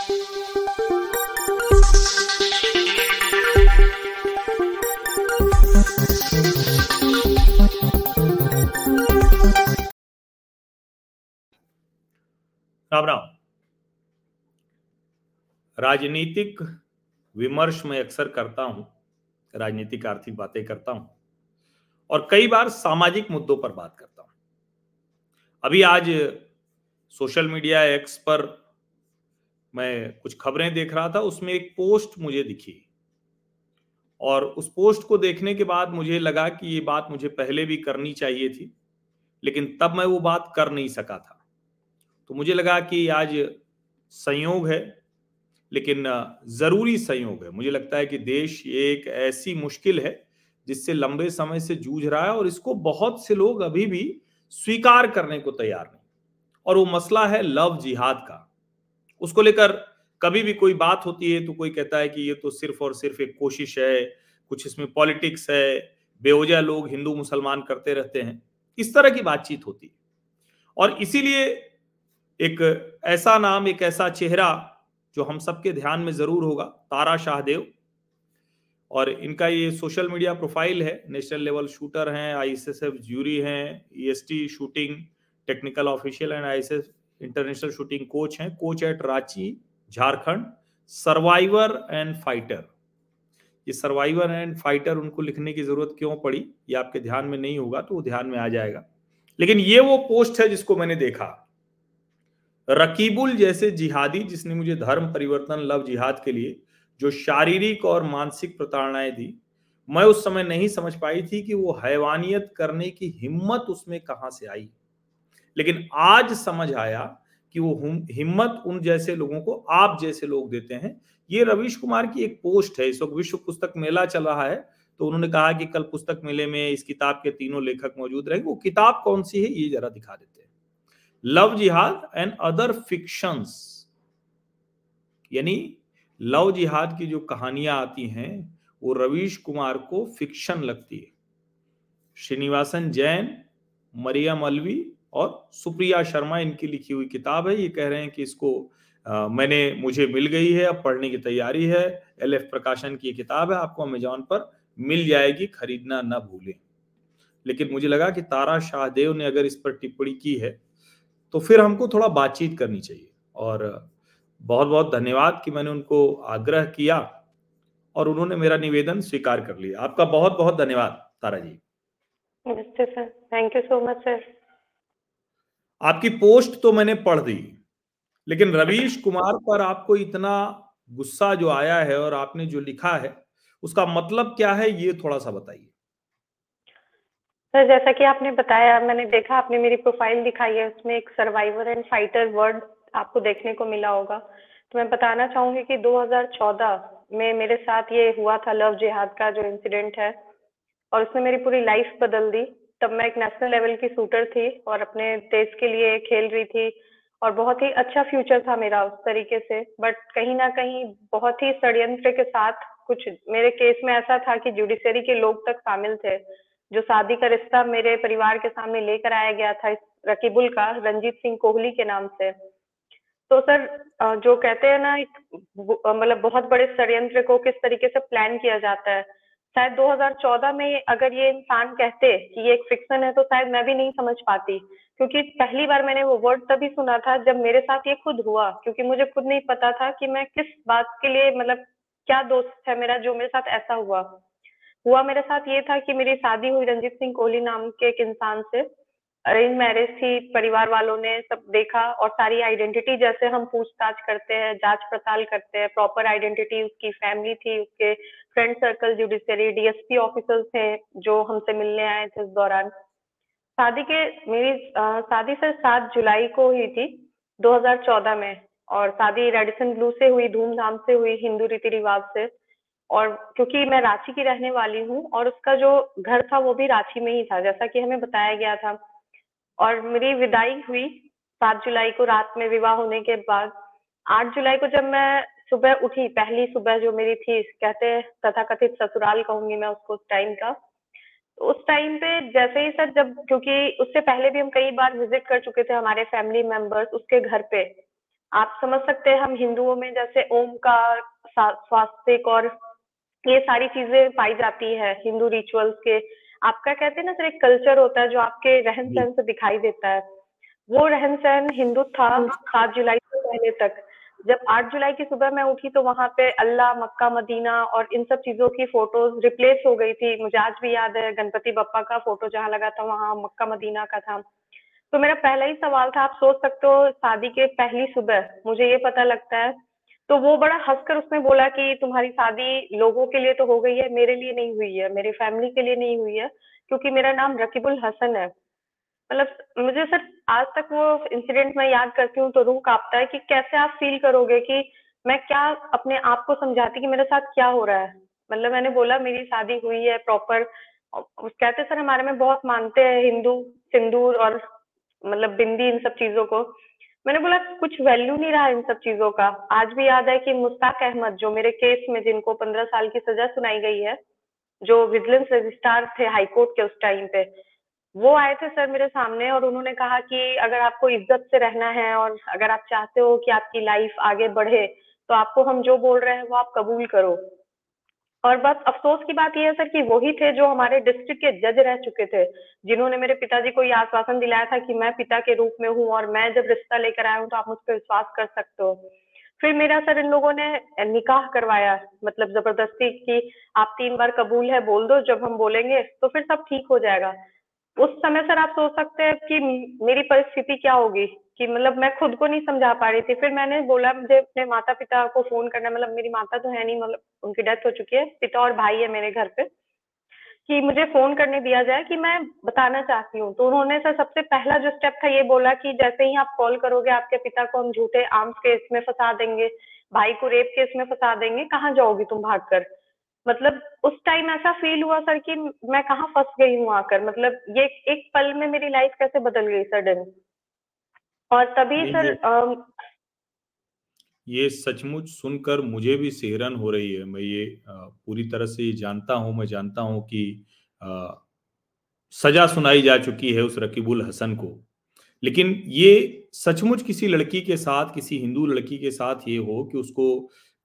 राम राम। राजनीतिक विमर्श में अक्सर करता हूँ, राजनीतिक आर्थिक बातें करता हूँ और कई बार सामाजिक मुद्दों पर बात करता हूँ। अभी आज सोशल मीडिया एक्स पर मैं कुछ खबरें देख रहा था, उसमें एक पोस्ट मुझे दिखी। और उस पोस्ट को देखने के बाद मुझे लगा कि ये बात मुझे पहले भी करनी चाहिए थी, लेकिन तब मैं वो बात कर नहीं सका था। तो मुझे लगा कि आज संयोग है, लेकिन ज़रूरी संयोग है। मुझे लगता है कि देश एक ऐसी मुश्किल है, जिससे लंबे समय से जूझ रहा है और इसको बहुत से लोग अभी भी स्वीकार करने को तैयार नहीं। और वो मसला है लव जिहाद का। उसको लेकर कभी भी कोई बात होती है तो कोई कहता है कि ये तो सिर्फ़ और सिर्फ़ एक कोशिश है, कुछ इसमें पॉलिटिक्स है, बेवजह लोग हिंदू मुसलमान करते रहते हैं। इस तरह की बातचीत होती है। और इसीलिए एक ऐसा नाम, एक ऐसा चेहरा जो हम सबके ध्यान में ज़रूर होगा, तारा शाहदेव। और इनका ये सोशल मीडिया प्रोफ़ाइल है, नेशनल लेवल शूटर हैं, आईएसएसएफ ज्यूरी हैं, EST shooting, technical official and ISS international shooting coach हैं coach at Ranchi Jharkhand survivor and fighter ये सर्वाइवर एंड फाइटर उनको लिखने की ज़रूरत क्यों पड़ी? ये आपके ध्यान में नहीं होगा तो वो ध्यान में आ जाएगा। लेकिन ये वो पोस्ट है जिसको मैंने देखा। रकीबुल जैसे जिहादी जिसने मुझे धर्म परिवर्तन, लव, जिहाद के लिए जो शारीरिक और मानसिक प्रताड़नाएँ दी, मैं उस समय नहीं समझ पाई थी कि वो हैवानियत करने की हिम्मत उसमें कहाँ से आई। लेकिन आज समझ आया कि वो हिम्मत उन जैसे लोगों को आप जैसे लोग देते हैं। ये रवीश कुमार की एक पोस्ट है, इस वक्त विश्व पुस्तक मेला चल रहा है तो उन्होंने कहा कि कल पुस्तक मेले में इस किताब के तीनों लेखक मौजूद रहेंगे। वो किताब कौन सी है, ये जरा दिखा देते हैं। Love jihad and other fictions यानी लव जिहाद की जो कहानियाँ आती हैं, वो रवीश कुमार को फिक्शन लगती है। श्रीनिवासन जैन, मरियम अलवी और सुप्रिया शर्मा इनकी लिखी हुई किताब है। ये कह रहे हैं कि इसको आ, मैंने मुझे मिल गई है अब पढ़ने की तैयारी है। एल एफ़ प्रकाशन की किताब है आपको अमेजोन पर मिल जाएगी खरीदना न भूलें। लेकिन मुझे लगा कि तारा शाहदेव ने अगर इस पर टिप्पणी की है तो फिर हमको थोड़ा बातचीत करनी चाहिए। और बहुत बहुत धन्यवाद कि मैंने उनको आग्रह किया और उन्होंने मेरा निवेदन स्वीकार कर लिया। आपका बहुत बहुत धन्यवाद तारा जी। नमस्ते sir. Thank you so much sir आपकी पोस्ट तो मैंने पढ़ दी, लेकिन रवीश कुमार पर आपको इतना गुस्सा जो आया है और आपने जो लिखा है, उसका मतलब क्या है, ये थोड़ा सा बताइए। सर, जैसा कि आपने बताया, मैंने देखा, आपने मेरी प्रोफ़ाइल दिखाई है, उसमें एक सर्वाइवर एंड फाइटर वर्ड आपको देखने को मिला होगा। तो मैं बताना चाहूँगी कि 2014 में मेरे साथ ये हुआ था, लव जिहाद का जो इंसिडेंट है, और उसने मेरी पूरी लाइफ बदल दी। तब मैं एक नेशनल लेवल की शूटर थी और अपने देश के लिए खेल रही थी और बहुत ही अच्छा फ्यूचर था मेरा उस तरीके से। बट कहीं ना कहीं बहुत ही षड्यंत्र के साथ कुछ मेरे केस में ऐसा था कि जुडिशरी के लोग तक शामिल थे, जो शादी का रिश्ता मेरे परिवार के सामने लेकर आया गया था इस रकीबुल का, रंजीत सिंह कोहली के नाम से। तो सर जो कहते हैं ना, एक मतलब बहुत बड़े षड्यंत्र को किस तरीके से प्लान किया जाता है शायद 2014 में अगर ये इंसान कहते कि ये एक फिक्शन है तो शायद मैं भी नहीं समझ पाती। क्योंकि पहली बार मैंने वो वर्ड तभी सुना था जब मेरे साथ ये खुद हुआ, क्योंकि मुझे खुद नहीं पता था कि मैं किस बात के लिए मतलब क्या दोस्त है मेरा जो मेरे साथ ऐसा हुआ। हुआ मेरे साथ ये था कि मेरी शादी हुई रंजीत सिंह कोहली नाम के एक इंसान से। अरेंज मैरिज थी, परिवार वालों ने सब देखा और सारी आइडेंटिटी जैसे हम पूछताछ करते हैं, जाँच पड़ताल करते हैं, प्रॉपर आइडेंटिटी उसकी फैमिली थी, उसके friend circle, judiciary, DSP officers थे जो हमसे मिलने आए थे इस दौरान। शादी के, मेरी शादी से सात जुलाई को हुई थी 2014 में और शादी रेडिसन ब्लू से हुई, धूमधाम से हुई, हिंदू रीति रिवाज से और क्योंकि मैं रांची की रहने वाली हूँ और उसका जो घर था वो भी रांची में ही था, जैसा कि हमें बताया गया था। और मेरी विदाई हुई सात जुलाई को रात में विवाह होने के बाद। आठ जुलाई को जब मैं सुबह उठी, पहली सुबह जो मेरी थी, कहते तथा कथित ससुराल कहूँगी मैं उसको उस टाइम का। तो उस टाइम पे जैसे ही सर जब, क्योंकि उससे पहले भी हम कई बार विज़िट कर चुके थे हमारे फैमिली मेंबर्स उसके घर पे। आप समझ सकते हैं, हम हिंदुओं में जैसे ओम का स्वास्थ्य और ये सारी चीज़ें पाई जाती है, हिंदू रिचुअल्स के आपका कहते हैं ना सर एक कल्चर होता है जो आपके रहन सहन से दिखाई देता है। वो रहन सहन हिंदू था सात जुलाई से पहले तक। जब आठ जुलाई की सुबह मैं उठी तो वहाँ पे अल्लाह मक्का मदीना और इन सब चीज़ों की फ़ोटोज़ रिप्लेस हो गई थी। मुझे आज भी याद है गणपति बप्पा का फ़ोटो जहाँ लगा था वहाँ मक्का मदीना का था। तो मेरा पहला ही सवाल था आप सोच सकते हो शादी के पहली सुबह मुझे ये पता लगता है तो वो बड़ा हंसकर उसने बोला कि तुम्हारी शादी लोगों के लिए तो हो गई है, मेरे लिए नहीं हुई है, मेरी फैमिली के लिए नहीं हुई है, क्योंकि मेरा नाम रकीबुल हसन है। मतलब मुझे सर आज तक वो इंसिडेंट मैं याद करती हूँ तो रूह कांपता है कि कैसे आप फील करोगे कि मैं क्या अपने आप को समझाती कि मेरे साथ क्या हो रहा है? मतलब मैंने बोला, मेरी शादी हुई है प्रॉपर कहते सर, हमारे में बहुत मानते हैं हिंदू, सिंदूर और मतलब बिंदी इन सब चीज़ों को। मैंने बोला, कुछ वैल्यू नहीं रहा इन सब चीज़ों का। आज भी याद है कि मुस्ताक अहमद, जो मेरे केस में जिनको पंद्रह साल की सजा सुनाई गई है, जो विजिलेंस रजिस्ट्रार थे हाईकोर्ट के उस टाइम पे, वो आए थे सर मेरे सामने और उन्होंने कहा कि अगर आपको इज़्ज़त से रहना है और अगर आप चाहते हो कि आपकी लाइफ आगे बढ़े तो आपको हम जो बोल रहे हैं वो आप कबूल करो। और बस अफसोस की बात यह है सर कि वही थे जो हमारे डिस्ट्रिक्ट के जज रह चुके थे, जिन्होंने मेरे पिताजी को ये आश्वासन दिलाया था कि मैं पिता के रूप में हूँ और मैं जब रिश्ता लेकर आया हूँ तो आप मुझ पर विश्वास कर सकते हो। फिर मेरा सर इन लोगों ने निकाह करवाया मतलब ज़बरदस्ती कि आप तीन बार कबूल है, बोल दो, जब हम बोलेंगे तो फिर सब ठीक हो जाएगा। उस समय सर आप सोच सकते हैं कि मेरी परिस्थिति क्या होगी? कि मतलब मैं खुद को नहीं समझा पा रही थी। फिर मैंने बोला मुझे अपने माता पिता को फ़ोन करना मतलब मेरी माता तो है नहीं मतलब उनकी डेथ हो चुकी है। पिता और भाई है मेरे घर पे, कि मुझे फ़ोन करने दिया जाए कि मैं बताना चाहती हूँ। तो उन्होंने सर सबसे पहला जो स्टेप था ये बोला कि जैसे ही आप कॉल करोगे, आपके पिता को हम झूठे आर्म्स केस में फंसा देंगे, भाई को रेप केस में फंसा देंगे, कहाँ जाओगी तुम भाग कर मतलब उस टाइम ऐसा फील हुआ सर कि मैं कहाँ फंस गई हूँ आकर? मतलब ये एक पल में मेरी लाइफ कैसे बदल गई सडन और तभी सर ये सचमुच सुनकर मुझे भी सेहरन हो रही है। मैं ये पूरी तरह से जानता हूँ मैं जानता हूँ कि आ, सजा सुनाई जा चुकी है उस रकीबुल हसन को। लेकिन ये सचमुच किसी लड़की के साथ किसी हिंदू लड़की के साथ ये हो कि उसको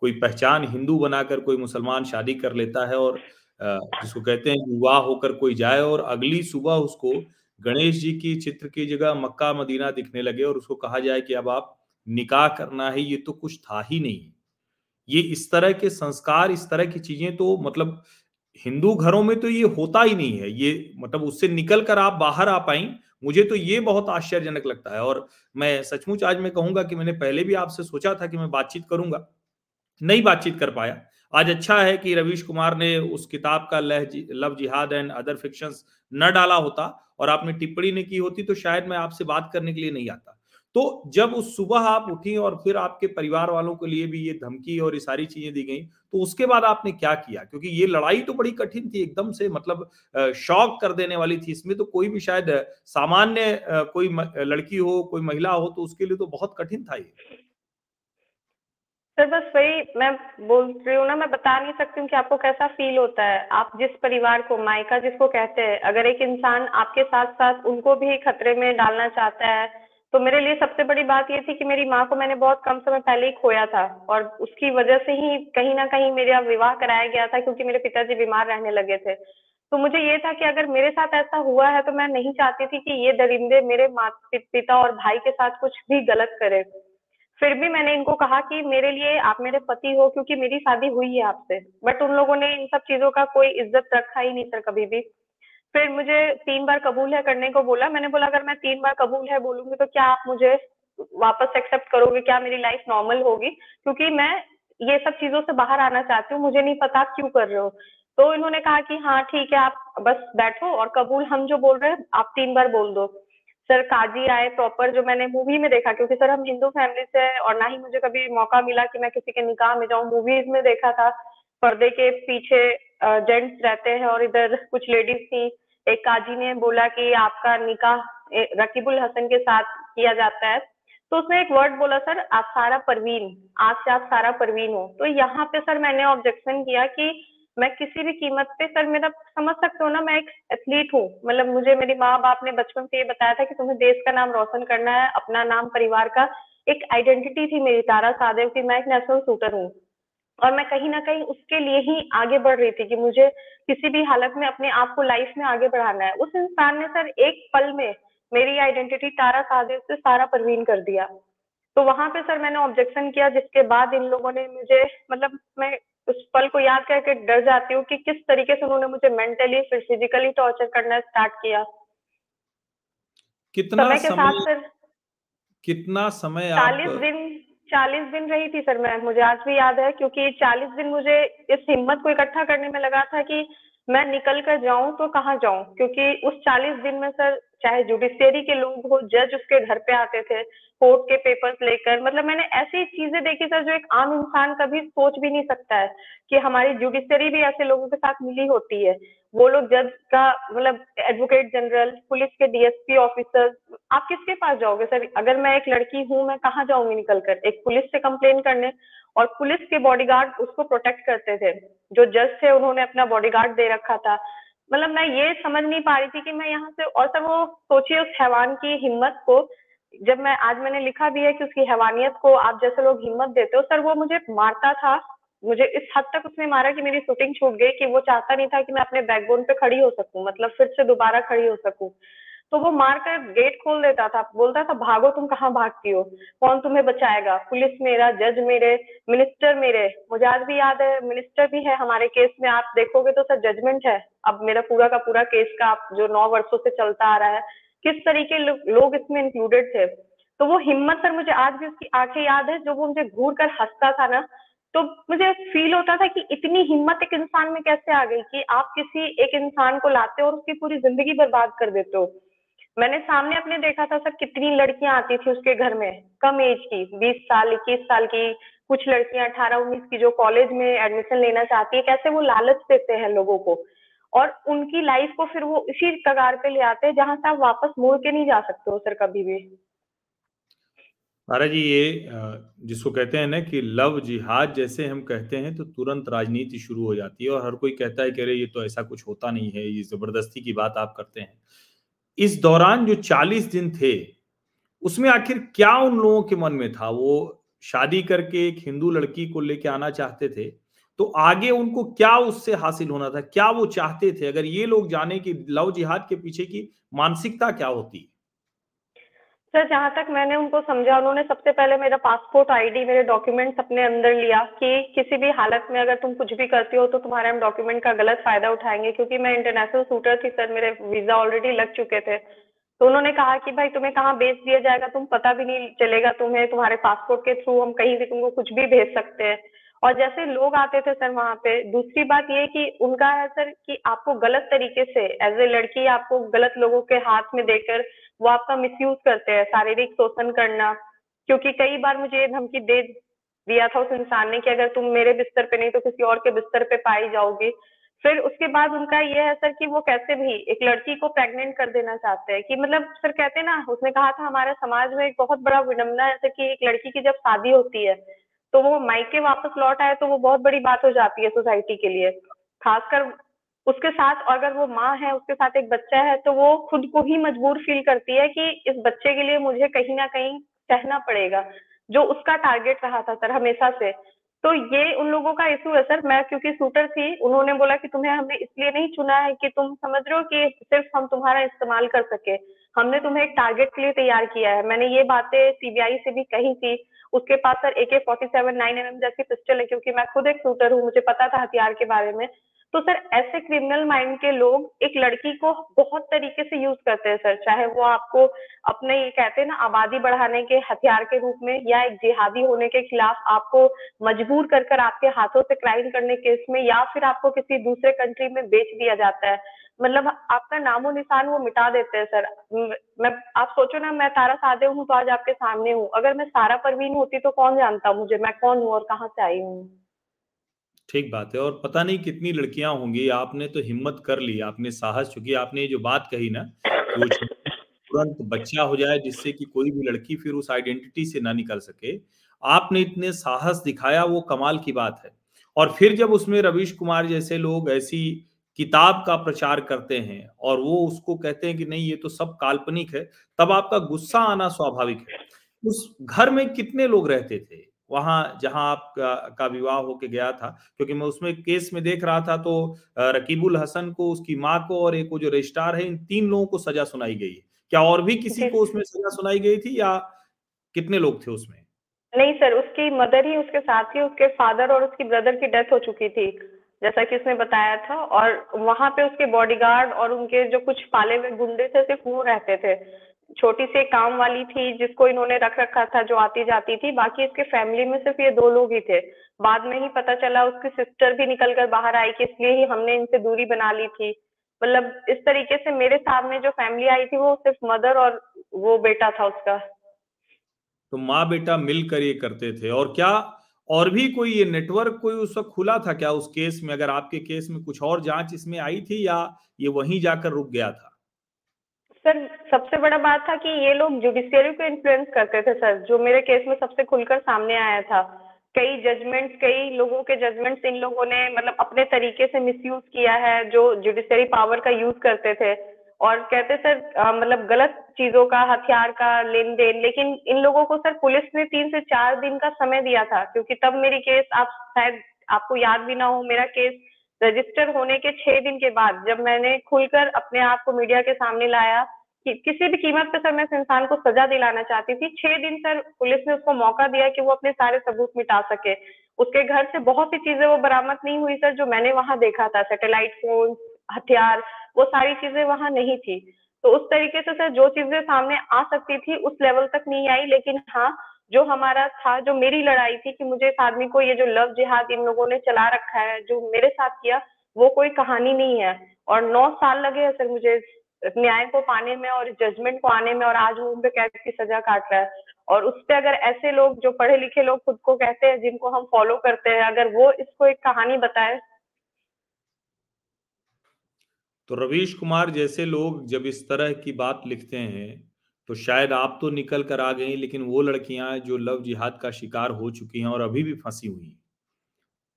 कोई पहचान हिंदू बनाकर कोई मुसलमान शादी कर लेता है और जिसको कहते हैं विवाह होकर कोई जाए और अगली सुबह उसको गणेश जी की चित्र की जगह मक्का मदीना दिखने लगे और उसको कहा जाए कि अब आप निकाह करना है, ये तो कुछ था ही नहीं। ये इस तरह के संस्कार, इस तरह की चीज़ें तो मतलब हिंदू घरों में तो ये होता ही नहीं है। ये मतलब उससे निकल कर आप बाहर आ पाई, मुझे तो ये बहुत आश्चर्यजनक लगता है। और मैं सचमुच आज मैं कहूँगा कि मैंने पहले भी आपसे सोचा था कि मैं बातचीत करूँगा, नहीं बातचीत कर पाया। आज अच्छा है कि रवीश कुमार ने उस किताब का लव जिहाद एंड अदर फिक्शंस न डाला होता और आपने टिप्पणी नहीं की होती तो शायद मैं आपसे बात करने के लिए नहीं आता। तो जब उस सुबह आप उठी और फिर आपके परिवार वालों के लिए भी ये धमकी और ये सारी चीज़ें दी गई तो उसके बाद आपने क्या किया? क्योंकि ये लड़ाई तो बड़ी कठिन थी, एकदम से मतलब शॉक कर देने वाली थी इसमें तो कोई भी शायद सामान्य कोई लड़की हो, कोई महिला हो तो उसके लिए तो बहुत कठिन था ये। सर, बस वही मैं बोल रही हूँ ना, मैं बता नहीं सकती हूँ कि आपको कैसा फील होता है। आप जिस परिवार को, मायका जिसको कहते हैं, अगर एक इंसान आपके साथ साथ उनको भी खतरे में डालना चाहता है तो मेरे लिए सबसे बड़ी बात ये थी कि मेरी माँ को मैंने बहुत कम समय पहले ही खोया था और उसकी वजह से ही कहीं ना कहीं मेरा विवाह कराया गया था क्योंकि मेरे पिताजी बीमार रहने लगे थे। तो मुझे ये था कि अगर मेरे साथ ऐसा हुआ है तो मैं नहीं चाहती थी कि ये दरिंदे मेरे माता पिता और भाई के साथ कुछ भी गलत करे। फिर भी मैंने इनको कहा कि मेरे लिए आप मेरे पति हो, क्योंकि मेरी शादी हुई है आपसे। बट उन लोगों ने इन सब चीज़ों का कोई इज़्ज़त रखा ही नहीं, सर, कभी भी। फिर मुझे तीन बार कबूल है करने को बोला। मैंने बोला, अगर मैं तीन बार कबूल है बोलूँगी तो क्या आप मुझे वापस एक्सेप्ट करोगे? क्या मेरी लाइफ नॉर्मल होगी? क्योंकि मैं ये सब चीज़ों से बाहर आना चाहती हूँ, मुझे नहीं पता क्यों कर रहे हो। तो इन्होंने कहा कि हाँ ठीक है, आप बस बैठो और कबूल, हम जो बोल रहे हैं, आप तीन बार बोल दो। सर काजी आए प्रॉपर जो मैंने मूवी में देखा, क्योंकि सर हम हिंदू फैमिली से हैं और ना ही मुझे कभी मौका मिला कि मैं किसी के निकाह में जाऊँ। मूवीज़ में देखा था, पर्दे के पीछे जेंट्स रहते हैं और इधर कुछ लेडीज़ थी। एक काजी ने बोला कि आपका निकाह रकीबुल हसन के साथ किया जाता है। तो उसने एक वर्ड बोला, सर, आप सारा परवीन आज से आप सारा परवीन हो। तो यहाँ पे सर मैंने ऑब्जेक्शन किया कि मैं किसी भी कीमत पे, सर, मेरा समझ सकते हो ना, मैं एक एथलीट हूँ। मतलब मुझे, मेरी माँ बाप ने बचपन से ये बताया था कि तुम्हें देश का नाम रोशन करना है, अपना नाम, परिवार का एक आइडेंटिटी थी मेरी, तारा सादेव की। मैं एक नेशनल शूटर हूँ। और मैं कहीं ना कहीं उसके लिए ही आगे बढ़ रही थी कि मुझे किसी भी हालत में अपने आप को लाइफ में आगे बढ़ाना है। उस इंसान ने, सर, एक पल में मेरी आइडेंटिटी तारा सादेव से सारा परवीन कर दिया। तो वहाँ पे, सर, मैंने ऑब्जेक्शन किया, जिसके बाद इन लोगों ने मुझे मतलब मैं उस पल को याद करके डर जाती हूँ कि किस तरीके से उन्होंने मुझे मेंटली फिर फिजिकली टॉर्चर करना स्टार्ट किया। कितना समय के साथ सर कितना समय चालीस दिन चालीस दिन रही थी सर मैं मुझे आज भी याद है क्योंकि चालीस दिन मुझे इस हिम्मत को इकट्ठा करने में लगा था कि मैं निकल कर जाऊँ तो कहाँ जाऊँ? क्योंकि उस चालीस दिन में सर, चाहे जुडिशियरी के लोग हो जज उसके घर पे आते थे कोर्ट के पेपर्स लेकर मतलब मैंने ऐसी चीज़ें देखी सर जो एक आम इंसान कभी सोच भी नहीं सकता है कि हमारी जुडिशियरी भी ऐसे लोगों के साथ मिली होती है। वो लोग जज का मतलब एडवोकेट जनरल पुलिस के डीएसपी ऑफिसर आप किसके पास जाओगे सर? अगर मैं एक लड़की हूँ, मैं कहाँ जाऊँगी निकल कर एक पुलिस से कंप्लेन करने और पुलिस के बॉडीगार्ड उसको प्रोटेक्ट करते थे। जो जज थे, उन्होंने अपना बॉडीगार्ड दे रखा था। मतलब मैं ये समझ नहीं पा रही थी कि मैं यहाँ से, और सर वो सोचिए उस हैवान की हिम्मत को, जब मैं, आज मैंने लिखा भी है कि उसकी हैवानियत को आप जैसे लोग हिम्मत देते हो, सर वो मुझे मारता था। मुझे इस हद तक उसने मारा कि मेरी शूटिंग छूट गई कि वो चाहता नहीं था कि मैं अपने बैकबोन पे खड़ी हो सकूँ मतलब फिर से दोबारा खड़ी हो सकूँ। तो वो मारकर गेट खोल देता था बोलता था भागो तुम कहाँ भागती हो? कौन तुम्हें बचाएगा? पुलिस मेरा जज मेरे मिनिस्टर मेरे। मुझे आज भी याद है मिनिस्टर भी है हमारे केस में। आप देखोगे तो सर जजमेंट है। अब मेरा पूरा का पूरा केस का जो नौ वर्षों से चलता आ रहा है किस तरीके लो, लोग इसमें इंक्लूडेड थे? तो वो हिम्मत सर मुझे आज भी उसकी आँखें याद है जो वो मुझे घूर कर हंसता था ना तो मुझे फील होता था कि इतनी हिम्मत एक इंसान में कैसे आ गई कि आप किसी एक इंसान को लाते हो और उसकी पूरी ज़िंदगी बर्बाद कर देते हो। मैंने सामने अपने देखा था सर कितनी लड़कियाँ आती थी उसके घर में, कम एज की, बीस साल, इक्कीस साल की, कुछ लड़कियाँ, अठारह, उन्नीस की, जो कॉलेज में एडमिशन लेना चाहती है, कैसे वो लालच देते हैं लोगों को। और उनकी लाइफ को फिर वो इसी कगार पे ले आते हैं जहाँ से आप वापस मुड़ के नहीं जा सकते हो सर कभी भी। महाराज जी, ये जिसको कहते हैं ना कि लव जिहाद जैसे हम कहते हैं तो तुरंत राजनीति शुरू हो जाती है और हर कोई कहता है कि अरे, ये तो ऐसा कुछ होता नहीं है, ये ज़बरदस्ती की बात आप करते हैं। इस दौरान जो 40 दिन थे, उसमें आखिर क्या उन लोगों के मन में था? वो शादी करके एक हिंदू लड़की को लेके आना चाहते थे तो आगे उनको क्या उससे हासिल होना था? क्या वो चाहते थे? अगर ये लोग जाने कि लव जिहाद के पीछे की मानसिकता क्या होती? सर जहाँ तक मैंने उनको समझा, उन्होंने सबसे पहले मेरा पासपोर्ट आईडी मेरे डॉक्यूमेंट्स अपने अंदर लिया कि किसी भी हालत में अगर तुम कुछ भी करती हो तो तुम्हारे हम डॉक्यूमेंट का गलत फ़ायदा उठाएँगे, क्योंकि मैं इंटरनेशनल शूटर थी सर मेरे वीज़ा ऑलरेडी लग चुके थे। तो उन्होंने कहा कि भाई, तुम्हें कहाँ भेज दिया जाएगा, तुम पता भी नहीं चलेगा तुम्हें, तुम्हारे पासपोर्ट के थ्रू हम कहीं भी तुमको कुछ भी भेज सकते हैं। और जैसे लोग आते थे सर वहाँ पे, दूसरी बात ये कि उनका है सर कि आपको गलत तरीके से एज ए लड़की आपको गलत लोगों के हाथ में देकर वो आपका मिसयूज करते हैं, शारीरिक शोषण करना। क्योंकि कई बार मुझे ये धमकी दे दिया था उस इंसान ने कि अगर तुम मेरे बिस्तर पे नहीं तो किसी और के बिस्तर पे पाई जाओगी। फिर उसके बाद उनका ये है सर कि वो कैसे भी एक लड़की को प्रेग्नेंट कर देना चाहते हैं। कि मतलब सर कहते हैं ना, उसने कहा था हमारे समाज में एक बहुत बड़ा विडम्बना है सर कि एक लड़की की जब शादी होती है तो वो मायके वापस लौट आए तो वो बहुत बड़ी बात हो जाती है सोसाइटी के लिए। खासकर उसके साथ अगर वो माँ है, उसके साथ एक बच्चा है तो वो खुद को ही मजबूर फील करती है कि इस बच्चे के लिए मुझे कहीं ना कहीं सहना पड़ेगा, जो उसका टारगेट रहा था सर हमेशा से। तो ये उन लोगों का इशू है सर। मैं क्योंकि शूटर थी, उन्होंने बोला कि तुम्हें हमने इसलिए नहीं चुना है कि तुम समझ रहे हो कि सिर्फ़ हम तुम्हारा इस्तेमाल कर सके। हमने तुम्हें एक टारगेट के लिए तैयार किया है। मैंने ये बातें सीबीआई से भी कही थी। उसके पास sir A K forty seven nine M जैसी पिस्टल है, क्योंकि मैं खुद एक शूटर हूँ, मुझे पता था हथियार के बारे में। तो सर, ऐसे क्रिमिनल माइंड के लोग एक लड़की को बहुत तरीके से यूज़ करते हैं, सर। चाहे वो आपको अपने, ये कहते हैं ना, आबादी बढ़ाने के, हथियार के रूप में या एक जिहादी होने के खिलाफ आपको मजबूर कर कर आपके हाथों से क्राइम करने केस में या फिर आपको किसी दूसरे कंट्री में बेच दिया जाता है। मतलब आपका नामो निशान वो मिटा देते हैं, सर। मैं, आप सोचो ना, मैं तारा सादे हूँ तो आज आपके सामने हूँ। अगर मैं सारा परवीन होती तो कौन जानता मुझे? मैं कौन हूँ और कहाँ से आई हूँ? ठीक बात है। और पता नहीं कितनी लड़कियाँ होंगी आपने तो हिम्मत कर ली आपने साहस चुकी आपने ये जो बात कही ना वो तुरंत बच्चा हो जाए जिससे कि कोई भी लड़की फिर उस आइडेंटिटी से ना निकल सके। आपने इतने साहस दिखाया वो कमाल की बात है। और फिर जब उसमें रवीश कुमार जैसे लोग ऐसी किताब का प्रचार करते हैं और वो उसको कहते हैं कि नहीं ये तो सब काल्पनिक है तब आपका गुस्सा आना स्वाभाविक है। उस घर में कितने लोग रहते थे? वहाँ जहाँ आप का, का विवाह होके गया था। क्योंकि मैं उसमें केस में देख रहा था तो रकीबुल हसन को उसकी माँ को और एक वो जो रजिस्ट्रार है इन तीन लोगों को सजा सुनाई गई। है क्या और भी किसी को उसमें सजा सुनाई गई थी या कितने लोग थे उसमें? नहीं सर उसकी मदर ही उसके साथ ही उसके फादर और उसकी ब्रदर की डेथ हो चुकी थी जैसा कि उसने बताया था। और वहाँ पे उसके बॉडीगार्ड और उनके जो कुछ पाले हुए गुंडे थे सिर्फ़ वो रहते थे। छोटी सी काम वाली थी जिसको इन्होंने रख रखा था, जो आती जाती थी। बाकी इसके फैमिली में सिर्फ़ ये दो लोग ही थे। बाद में ही पता चला उसकी सिस्टर भी निकल कर बाहर आई कि इसलिए ही हमने इनसे दूरी बना ली थी। मतलब इस तरीके से मेरे सामने जो फैमिली आई थी वो सिर्फ़ मदर और वो बेटा था उसका। तो माँ बेटा मिलकर ये करते थे। और क्या और भी कोई ये नेटवर्क कोई उस वक्त खुला था क्या? उस केस में, अगर आपके केस में कुछ और जाँच इसमें आई थी या ये वहीं जाकर रुक गया था? सर, सबसे बड़ा बात था कि ये लोग जुडिशियरी को इन्फ्लुएंस करते थे, सर, जो मेरे केस में सबसे खुलकर सामने आया था। कई जजमेंट्स कई लोगों के जजमेंट्स इन लोगों ने मतलब अपने तरीके से मिसयूज किया है, जो जुडिशियरी पावर का यूज़ करते थे। और कहते सर मतलब गलत चीज़ों का, हथियार का लेन देन लेकिन इन लोगों को सर पुलिस ने तीन से चार दिन का समय दिया था, क्योंकि तब मेरी केस आप शायद आपको याद भी ना हो, मेरा केस रजिस्टर होने के छह दिन के बाद जब मैंने खुलकर अपने आप को मीडिया के सामने लाया कि किसी भी कीमत पे सर मैं इस इंसान को सजा दिलाना चाहती थी। छह दिन सर पुलिस ने उसको मौका दिया कि वो अपने सारे सबूत मिटा सके। उसके घर से बहुत सी चीज़ें वो बरामद नहीं हुई सर, जो मैंने वहाँ देखा था सैटेलाइट फ़ोन हथियार, वो सारी चीज़ें वहाँ नहीं थी। तो उस तरीके से सर जो चीज़ें सामने आ सकती थी, उस लेवल तक नहीं आई। लेकिन हाँ जो हमारा था, जो मेरी लड़ाई थी कि मुझे इस आदमी को ये जो लव जिहाद इन लोगों ने चला रखा है, जो मेरे साथ किया, वो कोई कहानी नहीं है। और नौ साल लगे हैं सर मुझे न्याय को पाने में और जजमेंट को आने में और आज वो उनपे कैद की सजा काट रहा है। और उस पर अगर ऐसे लोग, जो पढ़े लिखे लोग खुद को कहते हैं, जिनको हम फॉलो करते हैं, अगर वो इसको एक कहानी बताए? तो रवीश कुमार जैसे लोग जब इस तरह की बात लिखते हैं तो शायद आप तो निकल कर आ गई, लेकिन वो लड़कियाँ जो लव जिहाद का शिकार हो चुकी हैं और अभी भी फंसी हुई हैं,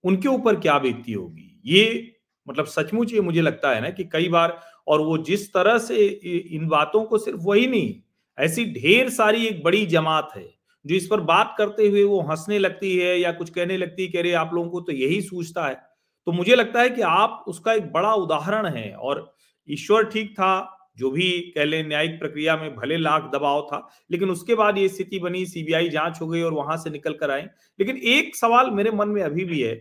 उनके ऊपर क्या बीतती होगी? ये मतलब सचमुच ये मुझे लगता है ना कि कई बार और वो जिस तरह से इन बातों को सिर्फ़ वही नहीं, ऐसी ढेर सारी एक बड़ी जमात है, जो इस पर बात करते हुए वो हंसने लगती है या कुछ कहने लगती है कह रहे आप लोगों को तो यही सूझता है। तो मुझे लगता है कि आप उसका एक बड़ा उदाहरण है और ईश्वर ठीक था, जो भी कह लें न्यायिक प्रक्रिया में भले लाख दबाव था, लेकिन उसके बाद ये स्थिति बनी सीबीआई जाँच हो गई और वहाँ से निकल कर आए। लेकिन एक सवाल मेरे मन में अभी भी है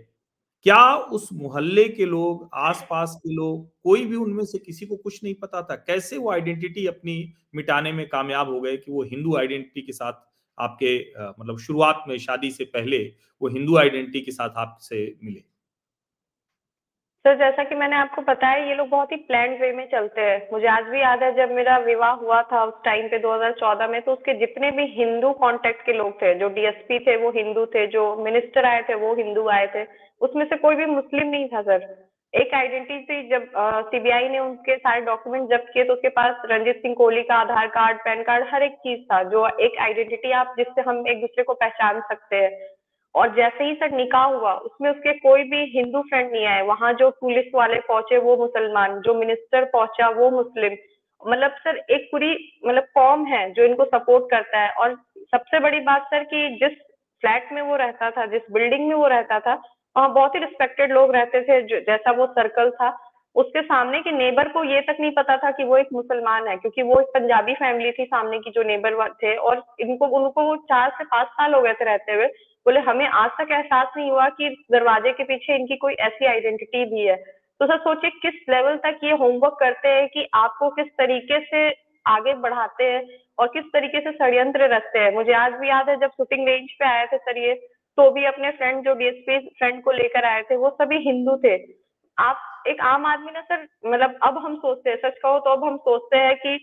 क्या उस मोहल्ले के लोग, आसपास के लोग, कोई भी उनमें से किसी को कुछ नहीं पता था? कैसे वो आइडेंटिटी अपनी मिटाने में कामयाब हो गए कि वो हिंदू आइडेंटिटी के साथ आपके मतलब शुरुआत में शादी से पहले वो हिंदू आइडेंटिटी के साथ आपसे मिले? सर जैसा कि मैंने आपको बताया, ये लोग बहुत ही प्लान वे में चलते हैं। मुझे आज भी याद है, जब मेरा विवाह हुआ था उस टाइम पे 2014 में तो उसके जितने भी हिंदू कांटेक्ट के लोग थे, जो डीएसपी थे, वो हिंदू थे, जो मिनिस्टर आए थे, वो हिंदू आए थे, उसमें से कोई भी मुस्लिम नहीं था, सर। एक आइडेंटिटी जब सीबीआई ने उनके सारे डॉक्यूमेंट जब्त किए तो उसके पास रंजीत सिंह कोहली का आधार कार्ड, पैन कार्ड, हर एक चीज़ था, जो एक आइडेंटिटी आप जिससे हम एक दूसरे को पहचान सकते हैं। और जैसे ही सर निकाह हुआ, उसमें उसके कोई भी हिंदू फ्रेंड नहीं आए। वहाँ जो पुलिस वाले पहुँचे, वो मुसलमान, जो मिनिस्टर पहुँचा, वो मुस्लिम। मतलब सर, एक पूरी मतलब कॉम है जो इनको सपोर्ट करता है। और सबसे बड़ी बात सर कि जिस फ्लैट में वो रहता था, जिस बिल्डिंग में वो रहता था, वहाँ बहुत ही रिस्पेक्टेड लोग रहते थे जैसा वो सर्कल था। उसके सामने के नेबर को ये तक नहीं पता था कि वो एक मुसलमान है, क्योंकि वो एक पंजाबी फैमिली थी सामने की जो नेबर थे। और इनको, उनको वो चार से पाँच साल हो गए थे रहते हुए। बोले, हमें आज तक एहसास नहीं हुआ कि दरवाजे के पीछे इनकी कोई ऐसी आइडेंटिटी भी है। तो सर, सोचिए किस लेवल तक ये होमवर्क करते हैं कि आपको किस तरीके से आगे बढ़ाते हैं और किस तरीके से षड्यंत्र रखते हैं। मुझे आज भी याद है जब शूटिंग रेंज पे आए थे सर ये तो भी अपने फ्रेंड जो डीएसपी फ्रेंड को लेकर आए थे, वो सभी हिंदू थे। आप एक आम आदमी ना सर मतलब अब हम सोचते हैं, सच कहो तो अब हम सोचते हैं कि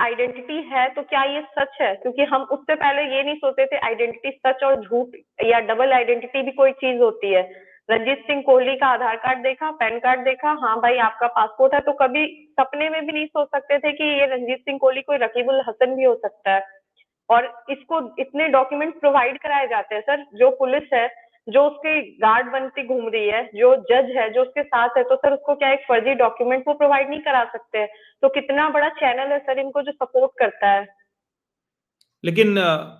आइडेंटिटी है तो क्या ये सच है? क्योंकि हम उससे पहले ये नहीं सोचते थे आइडेंटिटी सच और झूठ या डबल आइडेंटिटी भी कोई चीज़ होती है। रंजीत सिंह कोहली का आधार कार्ड देखा, पैन कार्ड देखा हाँ भाई आपका पासपोर्ट है तो कभी सपने में भी नहीं सोच सकते थे कि ये रंजीत सिंह कोहली कोई रकीबुल हसन भी हो सकता है। और इसको इतने डॉक्यूमेंट प्रोवाइड कराए जाते हैं, सर, जो पुलिस है जो उसके गार्ड बनती घूम रही है जो जज है जो उसके साथ है तो सर उसको क्या एक फर्जी डॉक्यूमेंट वो प्रोवाइड नहीं करा सकते? तो कितना बड़ा चैनल है सर इनको जो सपोर्ट करता है? लेकिन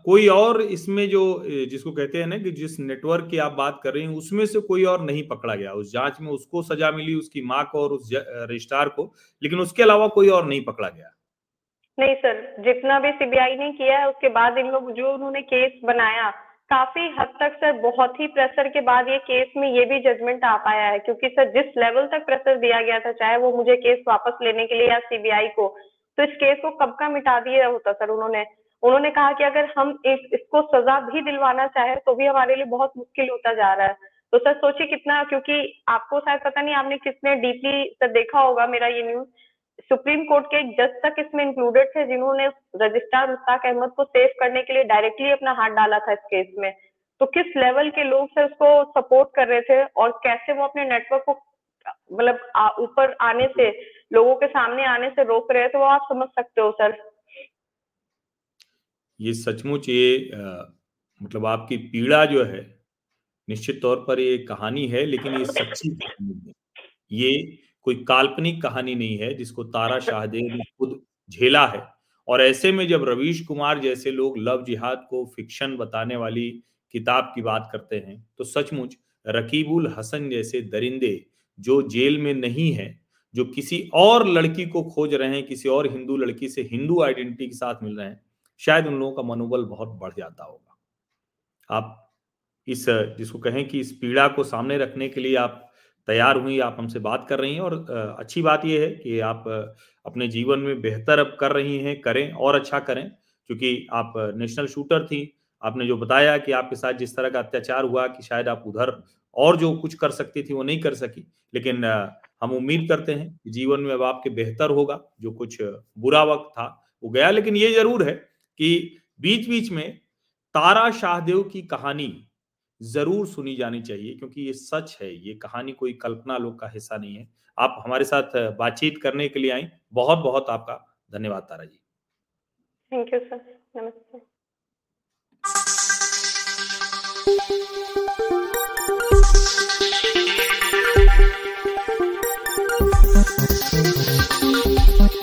कोई और इसमें जो जिसको कहते हैं ना कि जिस नेटवर्क की आप बात कर रही हैं उसमें से कोई और नहीं पकड़ा गया। उस जाँच में उसको सजा मिली उसकी माँ को और उस रजिस्ट्रार को लेकिन उसके अलावा कोई और नहीं पकड़ा गया। नहीं सर जितना भी सीबीआई ने किया है उसके बाद इन लोग जो उन्होंने केस बनाया काफ़ी हद तक सर बहुत ही प्रेशर के बाद ये केस में ये भी जजमेंट आ पाया है क्योंकि सर जिस लेवल तक प्रेशर दिया गया था चाहे वो मुझे केस वापस लेने के लिए या सीबीआई को तो इस केस को कब का मिटा दिया होता सर उन्होंने? उन्होंने कहा कि अगर हम इस, इसको सजा भी दिलवाना चाहे तो भी हमारे लिए बहुत मुश्किल होता जा रहा है। तो सर सोचिए कितना क्योंकि आपको शायद पता नहीं आपने कितने डीपली सर देखा होगा मेरा ये न्यूज़ सुप्रीम कोर्ट के एक जज तक इसमें इंक्लूडेड थे जिन्होंने रजिस्ट्रार मुश्ताक अहमद को सेव करने के लिए डायरेक्टली अपना हाथ डाला था इस केस में। तो किस लेवल के लोग से उसको सपोर्ट कर रहे थे और कैसे वो अपने नेटवर्क को मतलब ऊपर आने से लोगों के सामने आने से रोक रहे थे वो आप समझ सकते हो सर ये सचमुच ये आ, मतलब आपकी पीड़ा जो है निश्चित तौर पर ये कहानी है लेकिन ये सच्ची कहानी है। ये कोई काल्पनिक कहानी नहीं है जिसको तारा शाहदेव ने खुद झेला है। और ऐसे में जब रवीश कुमार जैसे लोग लव जिहाद को फिक्शन बताने वाली किताब की बात करते हैं तो सचमुच रकीबुल हसन जैसे दरिंदे जो जेल में नहीं है जो किसी और लड़की को खोज रहे हैं किसी और हिंदू लड़की से हिंदू आइडेंटिटी के साथ मिल रहे हैं शायद उन लोगों का मनोबल बहुत बढ़ जाता होगा। आप इस जिसको कहें कि इस पीड़ा को सामने रखने के लिए आप तैयार हुई, आप हमसे बात कर रही हैं और अच्छी बात यह है कि आप अपने जीवन में बेहतर अब कर रही हैं, करें और अच्छा करें, क्योंकि आप नेशनल शूटर थी। आपने जो बताया कि आपके साथ जिस तरह का अत्याचार हुआ कि शायद आप उधर और जो कुछ कर सकती थी वो नहीं कर सकी, लेकिन हम उम्मीद करते हैं कि जीवन में अब आपके बेहतर होगा, जो कुछ बुरा वक्त था वो गया। लेकिन ये ज़रूर है कि बीच बीच में तारा शाहदेव की कहानी ज़रूर सुनी जानी चाहिए, क्योंकि ये सच है, ये कहानी कोई कल्पना लोग का हिस्सा नहीं है। आप हमारे साथ बातचीत करने के लिए आई। बहुत बहुत आपका धन्यवाद Tara ji. Thank you sir नमस्ते.